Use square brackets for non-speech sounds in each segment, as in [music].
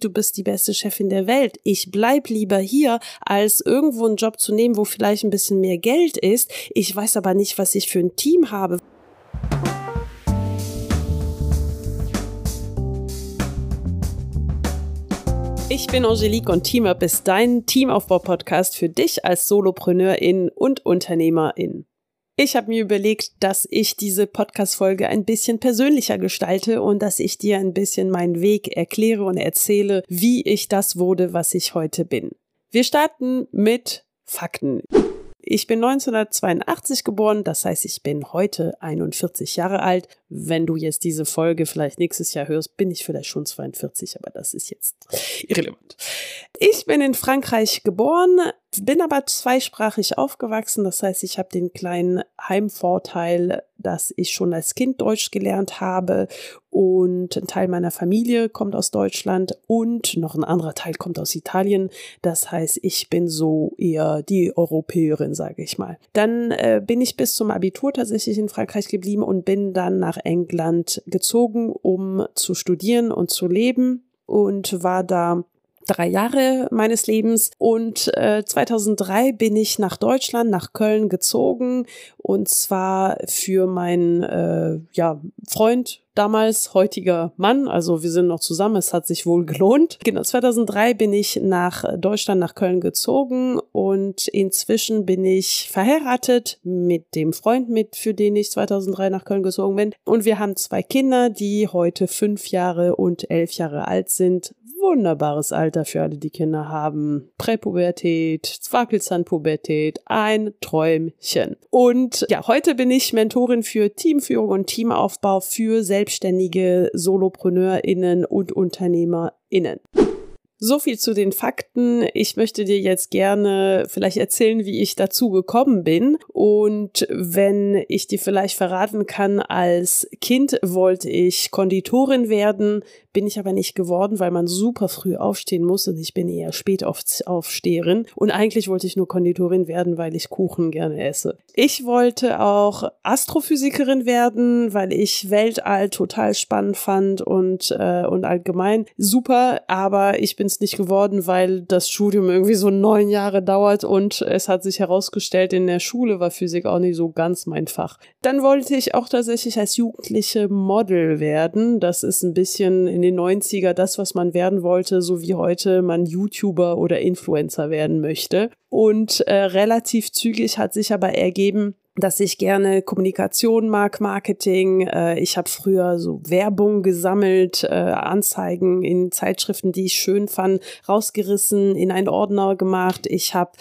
du bist die beste Chefin der Welt. Ich bleib lieber hier, als irgendwo einen Job zu nehmen, wo vielleicht ein bisschen mehr Geld ist. Ich weiß aber nicht, was ich für ein Team habe. Ich bin Angelique und Teamup ist dein Teamaufbau-Podcast für dich als Solopreneurin und Unternehmerin. Ich habe mir überlegt, dass ich diese Podcast-Folge ein bisschen persönlicher gestalte und dass ich dir ein bisschen meinen Weg erkläre und erzähle, wie ich das wurde, was ich heute bin. Wir starten mit Fakten. Ich bin 1982 geboren, das heißt, ich bin heute 41 Jahre alt. Wenn du jetzt diese Folge vielleicht nächstes Jahr hörst, bin ich vielleicht schon 42, aber das ist jetzt irrelevant. Ich bin in Frankreich geboren, bin aber zweisprachig aufgewachsen. Das heißt, ich habe den kleinen Heimvorteil, dass ich schon als Kind Deutsch gelernt habe und ein Teil meiner Familie kommt aus Deutschland und noch ein anderer Teil kommt aus Italien. Das heißt, ich bin so eher die Europäerin, sage ich mal. Dann äh, bin ich bis zum Abitur tatsächlich in Frankreich geblieben und bin dann nach England gezogen, um zu studieren und zu leben und war da drei Jahre meines Lebens. Und äh, 2003 bin ich nach Deutschland, nach Köln gezogen und zwar für meinen äh, ja, Freund damals, heutiger Mann, also wir sind noch zusammen, es hat sich wohl gelohnt. Genau, 2003 bin ich nach Deutschland, nach Köln gezogen. Und inzwischen bin ich verheiratet mit dem Freund, mit für den ich 2003 nach Köln gezogen bin. Und wir haben zwei Kinder, die heute fünf Jahre und elf Jahre alt sind, wunderbares Alter für alle, die Kinder haben. Präpubertät, Zwackelzahnpubertät, ein Träumchen. Und ja, heute bin ich Mentorin für Teamführung und Teamaufbau für selbstständige SolopreneurInnen und UnternehmerInnen. So viel zu den Fakten. Ich möchte dir jetzt gerne vielleicht erzählen, wie ich dazu gekommen bin. Und wenn ich dir vielleicht verraten kann, als Kind wollte ich Konditorin werden, bin ich aber nicht geworden, weil man super früh aufstehen muss und ich bin eher spät auf Aufsteherin. Und eigentlich wollte ich nur Konditorin werden, weil ich Kuchen gerne esse. Ich wollte auch Astrophysikerin werden, weil ich Weltall total spannend fand und, äh, und allgemein super, aber ich bin es nicht geworden, weil das Studium irgendwie so neun Jahre dauert und es hat sich herausgestellt, in der Schule war Physik auch nicht so ganz mein Fach. Dann wollte ich auch tatsächlich als Jugendliche Model werden. Das ist ein bisschen in den 90er das, was man werden wollte, so wie heute man YouTuber oder Influencer werden möchte. Und äh, relativ zügig hat sich aber ergeben, dass ich gerne Kommunikation mag, Marketing. Äh, ich habe früher so Werbung gesammelt, äh, Anzeigen in Zeitschriften, die ich schön fand, rausgerissen, in einen Ordner gemacht. Ich habe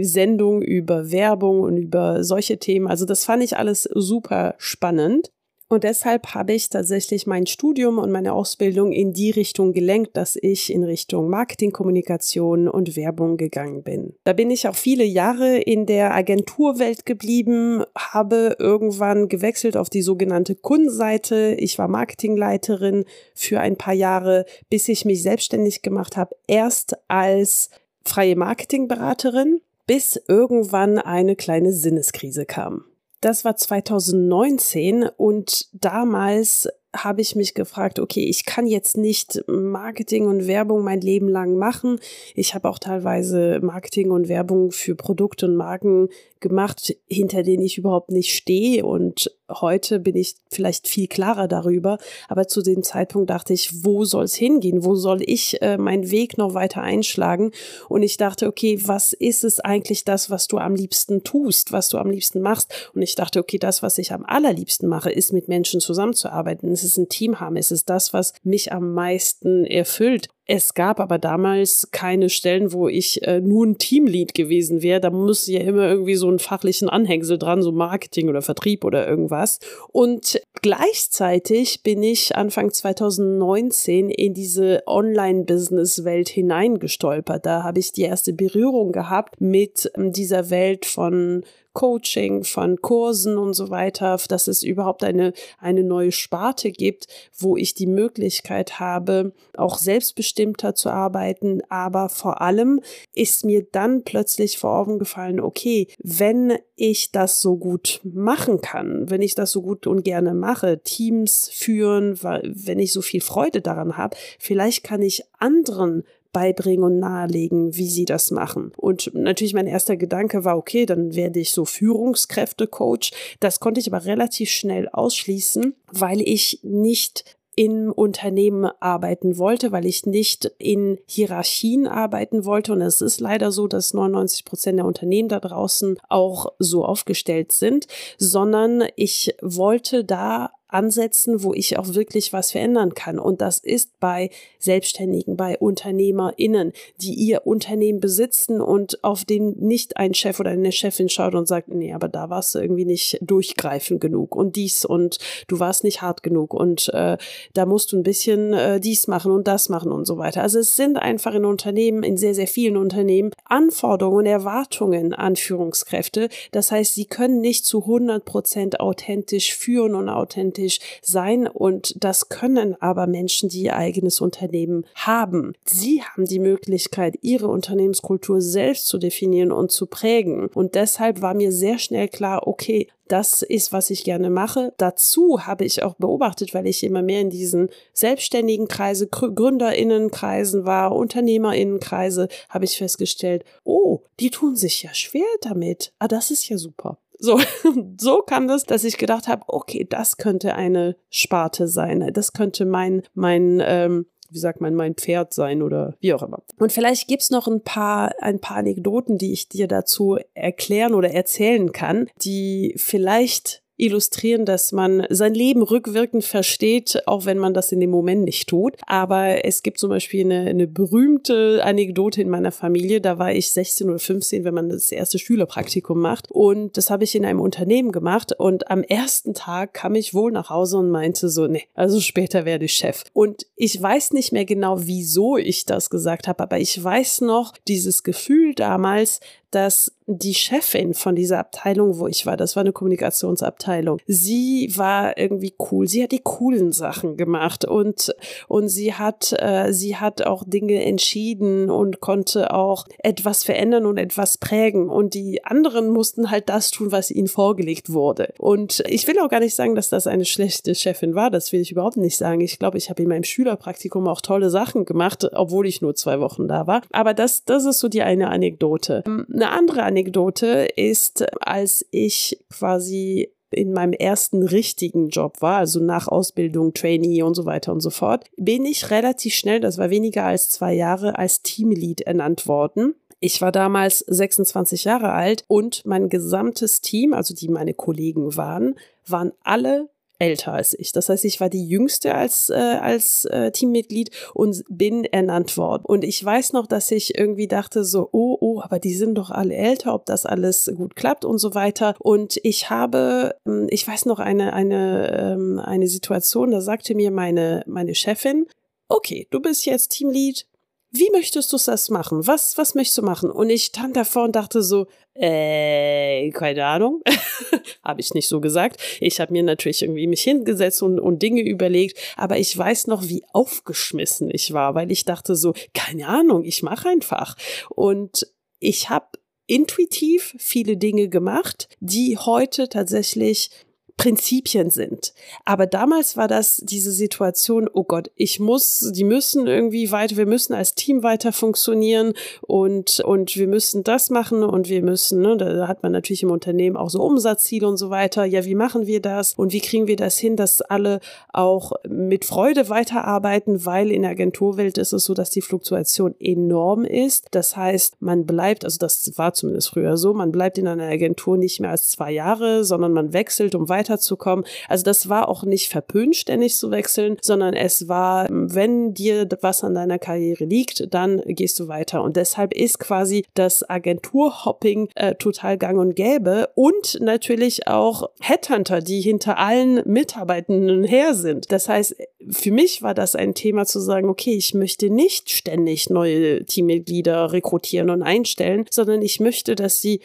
Sendungen über Werbung und über solche Themen. Also das fand ich alles super spannend. Und deshalb habe ich tatsächlich mein Studium und meine Ausbildung in die Richtung gelenkt, dass ich in Richtung Marketingkommunikation und Werbung gegangen bin. Da bin ich auch viele Jahre in der Agenturwelt geblieben, habe irgendwann gewechselt auf die sogenannte Kundenseite. Ich war Marketingleiterin für ein paar Jahre, bis ich mich selbstständig gemacht habe, erst als freie Marketingberaterin, bis irgendwann eine kleine Sinneskrise kam. Das war 2019 und damals habe ich mich gefragt, okay, ich kann jetzt nicht Marketing und Werbung mein Leben lang machen. Ich habe auch teilweise Marketing und Werbung für Produkte und Marken gemacht, hinter denen ich überhaupt nicht stehe. Und heute bin ich vielleicht viel klarer darüber. Aber zu dem Zeitpunkt dachte ich, wo soll es hingehen? Wo soll ich äh, meinen Weg noch weiter einschlagen? Und ich dachte, okay, was ist es eigentlich das, was du am liebsten tust, was du am liebsten machst? Und ich dachte, okay, das, was ich am allerliebsten mache, ist mit Menschen zusammenzuarbeiten. Es ist ein Team haben. Es ist das, was mich am meisten erfüllt. Es gab aber damals keine Stellen, wo ich äh, nur ein Teamlead gewesen wäre. Da musste ja immer irgendwie so einen fachlichen Anhängsel dran, so Marketing oder Vertrieb oder irgendwas. Und gleichzeitig bin ich Anfang 2019 in diese Online-Business-Welt hineingestolpert. Da habe ich die erste Berührung gehabt mit ähm, dieser Welt von Coaching, von Kursen und so weiter, dass es überhaupt eine, eine neue Sparte gibt, wo ich die Möglichkeit habe, auch selbstbestimmt selbstbestimmter zu arbeiten, aber vor allem ist mir dann plötzlich vor Augen gefallen, okay, wenn ich das so gut machen kann, wenn ich das so gut und gerne mache, Teams führen, wenn ich so viel Freude daran habe, vielleicht kann ich anderen beibringen und nahelegen, wie sie das machen. Und natürlich mein erster Gedanke war, okay, dann werde ich so Führungskräfte-Coach. Das konnte ich aber relativ schnell ausschließen, weil ich nicht im Unternehmen arbeiten wollte, weil ich nicht in Hierarchien arbeiten wollte. Und es ist leider so, dass 99 Prozent der Unternehmen da draußen auch so aufgestellt sind, sondern ich wollte da ansetzen, wo ich auch wirklich was verändern kann. Und das ist bei Selbstständigen, bei UnternehmerInnen, die ihr Unternehmen besitzen und auf den nicht ein Chef oder eine Chefin schaut und sagt, nee, aber da warst du irgendwie nicht durchgreifend genug und dies und du warst nicht hart genug und äh, da musst du ein bisschen äh, dies machen und das machen und so weiter. Also es sind einfach in Unternehmen, in sehr, sehr vielen Unternehmen Anforderungen Erwartungen an Führungskräfte. Das heißt, sie können nicht zu 100 Prozent authentisch führen und authentisch authentisch sein und das können aber Menschen, die ihr eigenes Unternehmen haben. Sie haben die Möglichkeit, ihre Unternehmenskultur selbst zu definieren und zu prägen. Und deshalb war mir sehr schnell klar, okay, das ist, was ich gerne mache. Dazu habe ich auch beobachtet, weil ich immer mehr in diesen selbstständigen Kreise, Gründerinnenkreisen war, Unternehmerinnenkreise, habe ich festgestellt, oh, die tun sich ja schwer damit. Ah, das ist ja super. So, [laughs] so kam das, dass ich gedacht habe, okay, das könnte eine Sparte sein. Das könnte mein, mein, ähm, wie sagt man, mein Pferd sein oder wie auch immer. Und vielleicht gibt's noch ein paar, ein paar Anekdoten, die ich dir dazu erklären oder erzählen kann, die vielleicht illustrieren, dass man sein Leben rückwirkend versteht, auch wenn man das in dem Moment nicht tut. Aber es gibt zum Beispiel eine, eine berühmte Anekdote in meiner Familie. Da war ich 16 oder 15, wenn man das erste Schülerpraktikum macht. Und das habe ich in einem Unternehmen gemacht. Und am ersten Tag kam ich wohl nach Hause und meinte so, nee, also später werde ich Chef. Und ich weiß nicht mehr genau, wieso ich das gesagt habe, aber ich weiß noch dieses Gefühl damals, dass die Chefin von dieser Abteilung, wo ich war, das war eine Kommunikationsabteilung, sie war irgendwie cool. Sie hat die coolen Sachen gemacht und, und sie hat, äh, sie hat auch Dinge entschieden und konnte auch etwas verändern und etwas prägen. Und die anderen mussten halt das tun, was ihnen vorgelegt wurde. Und ich will auch gar nicht sagen, dass das eine schlechte Chefin war. Das will ich überhaupt nicht sagen. Ich glaube, ich habe in meinem Schülerpraktikum auch tolle Sachen gemacht, obwohl ich nur zwei Wochen da war. Aber das, das ist so die eine Anekdote. Eine eine andere Anekdote ist, als ich quasi in meinem ersten richtigen Job war, also nach Ausbildung, Trainee und so weiter und so fort, bin ich relativ schnell, das war weniger als zwei Jahre, als Teamlead ernannt worden. Ich war damals 26 Jahre alt und mein gesamtes Team, also die meine Kollegen waren, waren alle älter als ich. Das heißt, ich war die jüngste als, äh, als äh, Teammitglied und bin ernannt worden. Und ich weiß noch, dass ich irgendwie dachte so, oh, oh, aber die sind doch alle älter, ob das alles gut klappt und so weiter. Und ich habe, ähm, ich weiß noch eine, eine, ähm, eine Situation, da sagte mir meine, meine Chefin, okay, du bist jetzt Teamlead, wie möchtest du das machen? Was, was möchtest du machen? Und ich stand davor und dachte so, äh, keine Ahnung. [laughs] habe ich nicht so gesagt. Ich habe mir natürlich irgendwie mich hingesetzt und, und Dinge überlegt, aber ich weiß noch, wie aufgeschmissen ich war, weil ich dachte so, keine Ahnung, ich mache einfach. Und ich habe intuitiv viele Dinge gemacht, die heute tatsächlich Prinzipien sind. Aber damals war das diese Situation, oh Gott, ich muss, die müssen irgendwie weiter, wir müssen als Team weiter funktionieren und, und wir müssen das machen und wir müssen, ne, da hat man natürlich im Unternehmen auch so Umsatzziele und so weiter. Ja, wie machen wir das und wie kriegen wir das hin, dass alle auch mit Freude weiterarbeiten, weil in der Agenturwelt ist es so, dass die Fluktuation enorm ist. Das heißt, man bleibt, also das war zumindest früher so, man bleibt in einer Agentur nicht mehr als zwei Jahre, sondern man wechselt, um weiter weiterzukommen. Also das war auch nicht verpönt, ständig zu wechseln, sondern es war, wenn dir was an deiner Karriere liegt, dann gehst du weiter. Und deshalb ist quasi das Agenturhopping äh, total gang und gäbe und natürlich auch Headhunter, die hinter allen Mitarbeitenden her sind. Das heißt, für mich war das ein Thema zu sagen, okay, ich möchte nicht ständig neue Teammitglieder rekrutieren und einstellen, sondern ich möchte, dass sie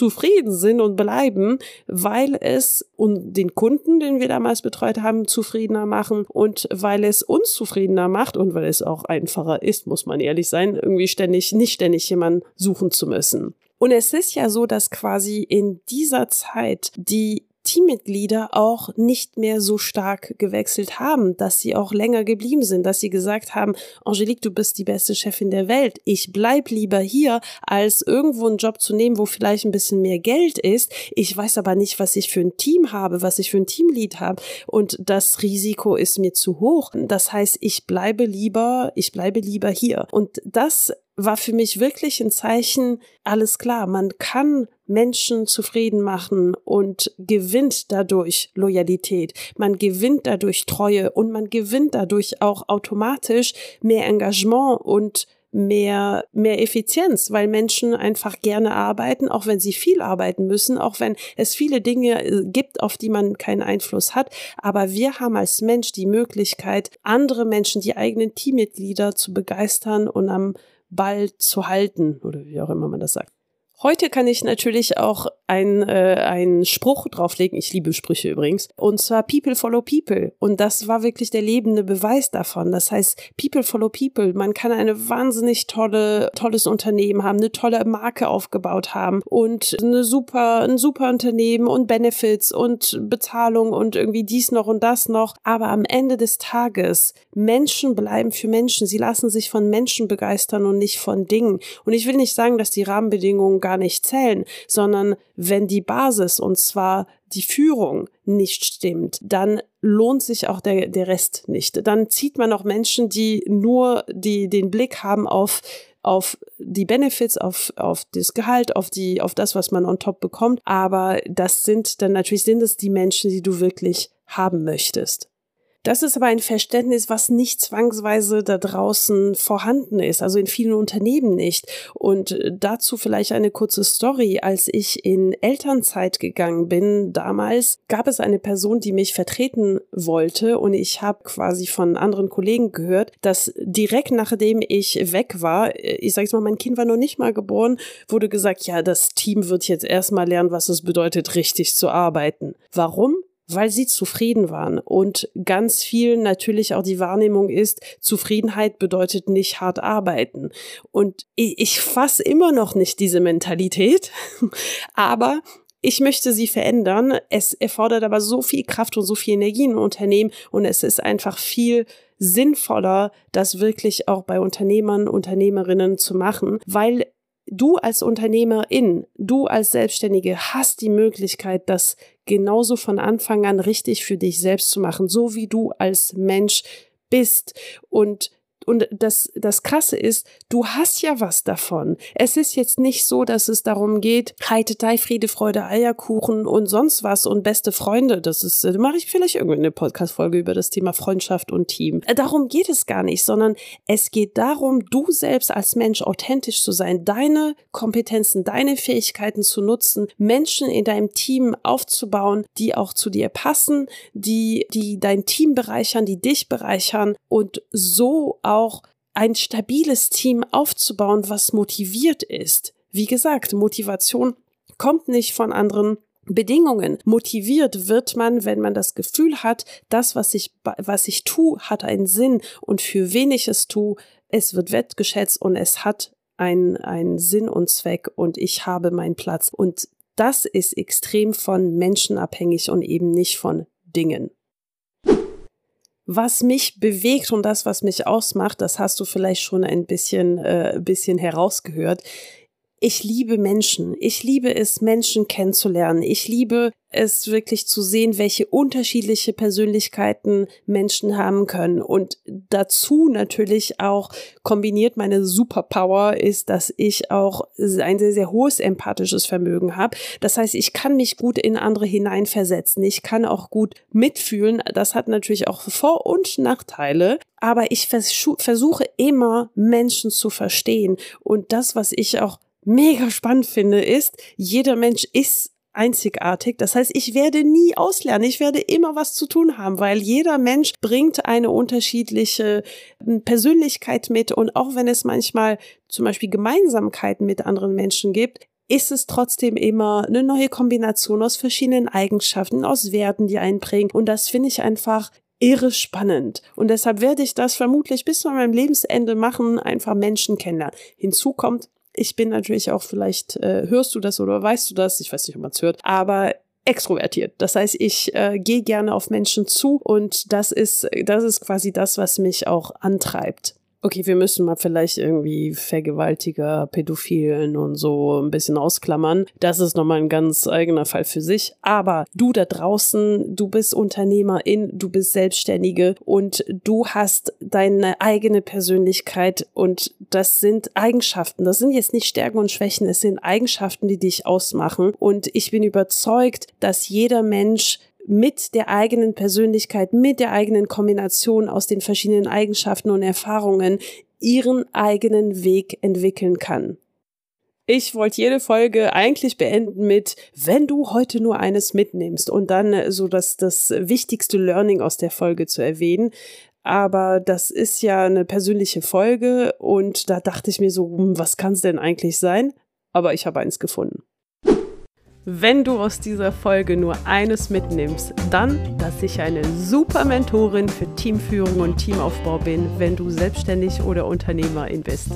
zufrieden sind und bleiben, weil es und den Kunden, den wir damals betreut haben, zufriedener machen und weil es uns zufriedener macht und weil es auch einfacher ist, muss man ehrlich sein, irgendwie ständig, nicht ständig jemanden suchen zu müssen. Und es ist ja so, dass quasi in dieser Zeit die Teammitglieder auch nicht mehr so stark gewechselt haben, dass sie auch länger geblieben sind, dass sie gesagt haben, Angelique, du bist die beste Chefin der Welt. Ich bleib lieber hier, als irgendwo einen Job zu nehmen, wo vielleicht ein bisschen mehr Geld ist. Ich weiß aber nicht, was ich für ein Team habe, was ich für ein Teamlead habe und das Risiko ist mir zu hoch. Das heißt, ich bleibe lieber, ich bleibe lieber hier. Und das war für mich wirklich ein Zeichen, alles klar, man kann Menschen zufrieden machen und gewinnt dadurch Loyalität, man gewinnt dadurch Treue und man gewinnt dadurch auch automatisch mehr Engagement und mehr, mehr Effizienz, weil Menschen einfach gerne arbeiten, auch wenn sie viel arbeiten müssen, auch wenn es viele Dinge äh, gibt, auf die man keinen Einfluss hat. Aber wir haben als Mensch die Möglichkeit, andere Menschen, die eigenen Teammitglieder zu begeistern und am Ball zu halten oder wie auch immer man das sagt. Heute kann ich natürlich auch ein, äh, einen Spruch drauflegen. Ich liebe Sprüche übrigens. Und zwar People follow People. Und das war wirklich der lebende Beweis davon. Das heißt, People follow People. Man kann eine wahnsinnig tolle, tolles Unternehmen haben, eine tolle Marke aufgebaut haben und eine super, ein super Unternehmen und Benefits und Bezahlung und irgendwie dies noch und das noch. Aber am Ende des Tages, Menschen bleiben für Menschen. Sie lassen sich von Menschen begeistern und nicht von Dingen. Und ich will nicht sagen, dass die Rahmenbedingungen gar nicht zählen, sondern wenn die Basis, und zwar die Führung, nicht stimmt, dann lohnt sich auch der, der Rest nicht. Dann zieht man auch Menschen, die nur die, den Blick haben auf auf die Benefits, auf, auf das Gehalt, auf die, auf das, was man on top bekommt. Aber das sind dann natürlich sind es die Menschen, die du wirklich haben möchtest. Das ist aber ein Verständnis, was nicht zwangsweise da draußen vorhanden ist, also in vielen Unternehmen nicht. Und dazu vielleicht eine kurze Story. Als ich in Elternzeit gegangen bin, damals gab es eine Person, die mich vertreten wollte und ich habe quasi von anderen Kollegen gehört, dass direkt nachdem ich weg war, ich sage mal, mein Kind war noch nicht mal geboren, wurde gesagt, ja, das Team wird jetzt erstmal lernen, was es bedeutet, richtig zu arbeiten. Warum? Weil sie zufrieden waren. Und ganz viel natürlich auch die Wahrnehmung ist, Zufriedenheit bedeutet nicht hart arbeiten. Und ich, ich fasse immer noch nicht diese Mentalität, [laughs] aber ich möchte sie verändern. Es erfordert aber so viel Kraft und so viel Energie in Unternehmen und es ist einfach viel sinnvoller, das wirklich auch bei Unternehmern, Unternehmerinnen zu machen, weil du als Unternehmerin, du als Selbstständige hast die Möglichkeit, das genauso von Anfang an richtig für dich selbst zu machen, so wie du als Mensch bist. Und und das, das Krasse ist, du hast ja was davon. Es ist jetzt nicht so, dass es darum geht, Heite, Friede, Freude, Eierkuchen und sonst was und beste Freunde. Das ist, da mache ich vielleicht irgendeine eine Podcast-Folge über das Thema Freundschaft und Team. Äh, darum geht es gar nicht, sondern es geht darum, du selbst als Mensch authentisch zu sein, deine Kompetenzen, deine Fähigkeiten zu nutzen, Menschen in deinem Team aufzubauen, die auch zu dir passen, die, die dein Team bereichern, die dich bereichern und so auch ein stabiles Team aufzubauen, was motiviert ist. Wie gesagt, Motivation kommt nicht von anderen Bedingungen. Motiviert wird man, wenn man das Gefühl hat, das, was ich, was ich tue, hat einen Sinn und für wen ich es tue, es wird wertgeschätzt und es hat einen, einen Sinn und Zweck und ich habe meinen Platz. Und das ist extrem von Menschen abhängig und eben nicht von Dingen was mich bewegt und das, was mich ausmacht, das hast du vielleicht schon ein bisschen, äh, bisschen herausgehört. Ich liebe Menschen. Ich liebe es, Menschen kennenzulernen. Ich liebe es wirklich zu sehen, welche unterschiedliche Persönlichkeiten Menschen haben können. Und dazu natürlich auch kombiniert meine Superpower ist, dass ich auch ein sehr, sehr hohes empathisches Vermögen habe. Das heißt, ich kann mich gut in andere hineinversetzen. Ich kann auch gut mitfühlen. Das hat natürlich auch Vor- und Nachteile. Aber ich versuche immer Menschen zu verstehen. Und das, was ich auch mega spannend finde, ist, jeder Mensch ist einzigartig. Das heißt, ich werde nie auslernen. Ich werde immer was zu tun haben, weil jeder Mensch bringt eine unterschiedliche hm, Persönlichkeit mit. Und auch wenn es manchmal zum Beispiel Gemeinsamkeiten mit anderen Menschen gibt, ist es trotzdem immer eine neue Kombination aus verschiedenen Eigenschaften, aus Werten, die einbringen. Und das finde ich einfach irre spannend. Und deshalb werde ich das vermutlich bis zu meinem Lebensende machen, einfach Menschen kennenlernen. Hinzu kommt, ich bin natürlich auch, vielleicht äh, hörst du das oder weißt du das, ich weiß nicht, ob man es hört, aber extrovertiert. Das heißt, ich äh, gehe gerne auf Menschen zu und das ist, das ist quasi das, was mich auch antreibt okay, wir müssen mal vielleicht irgendwie Vergewaltiger, Pädophilen und so ein bisschen ausklammern. Das ist nochmal ein ganz eigener Fall für sich. Aber du da draußen, du bist Unternehmerin, du bist Selbstständige und du hast deine eigene Persönlichkeit und das sind Eigenschaften. Das sind jetzt nicht Stärken und Schwächen, es sind Eigenschaften, die dich ausmachen. Und ich bin überzeugt, dass jeder Mensch mit der eigenen Persönlichkeit, mit der eigenen Kombination aus den verschiedenen Eigenschaften und Erfahrungen ihren eigenen Weg entwickeln kann. Ich wollte jede Folge eigentlich beenden mit, wenn du heute nur eines mitnimmst und dann äh, so das, das wichtigste Learning aus der Folge zu erwähnen. Aber das ist ja eine persönliche Folge und da dachte ich mir so, hm, was kann es denn eigentlich sein? Aber ich habe eins gefunden. Wenn du aus dieser Folge nur eines mitnimmst, dann, dass ich eine super Mentorin für Teamführung und Teamaufbau bin, wenn du selbstständig oder Unternehmerin bist.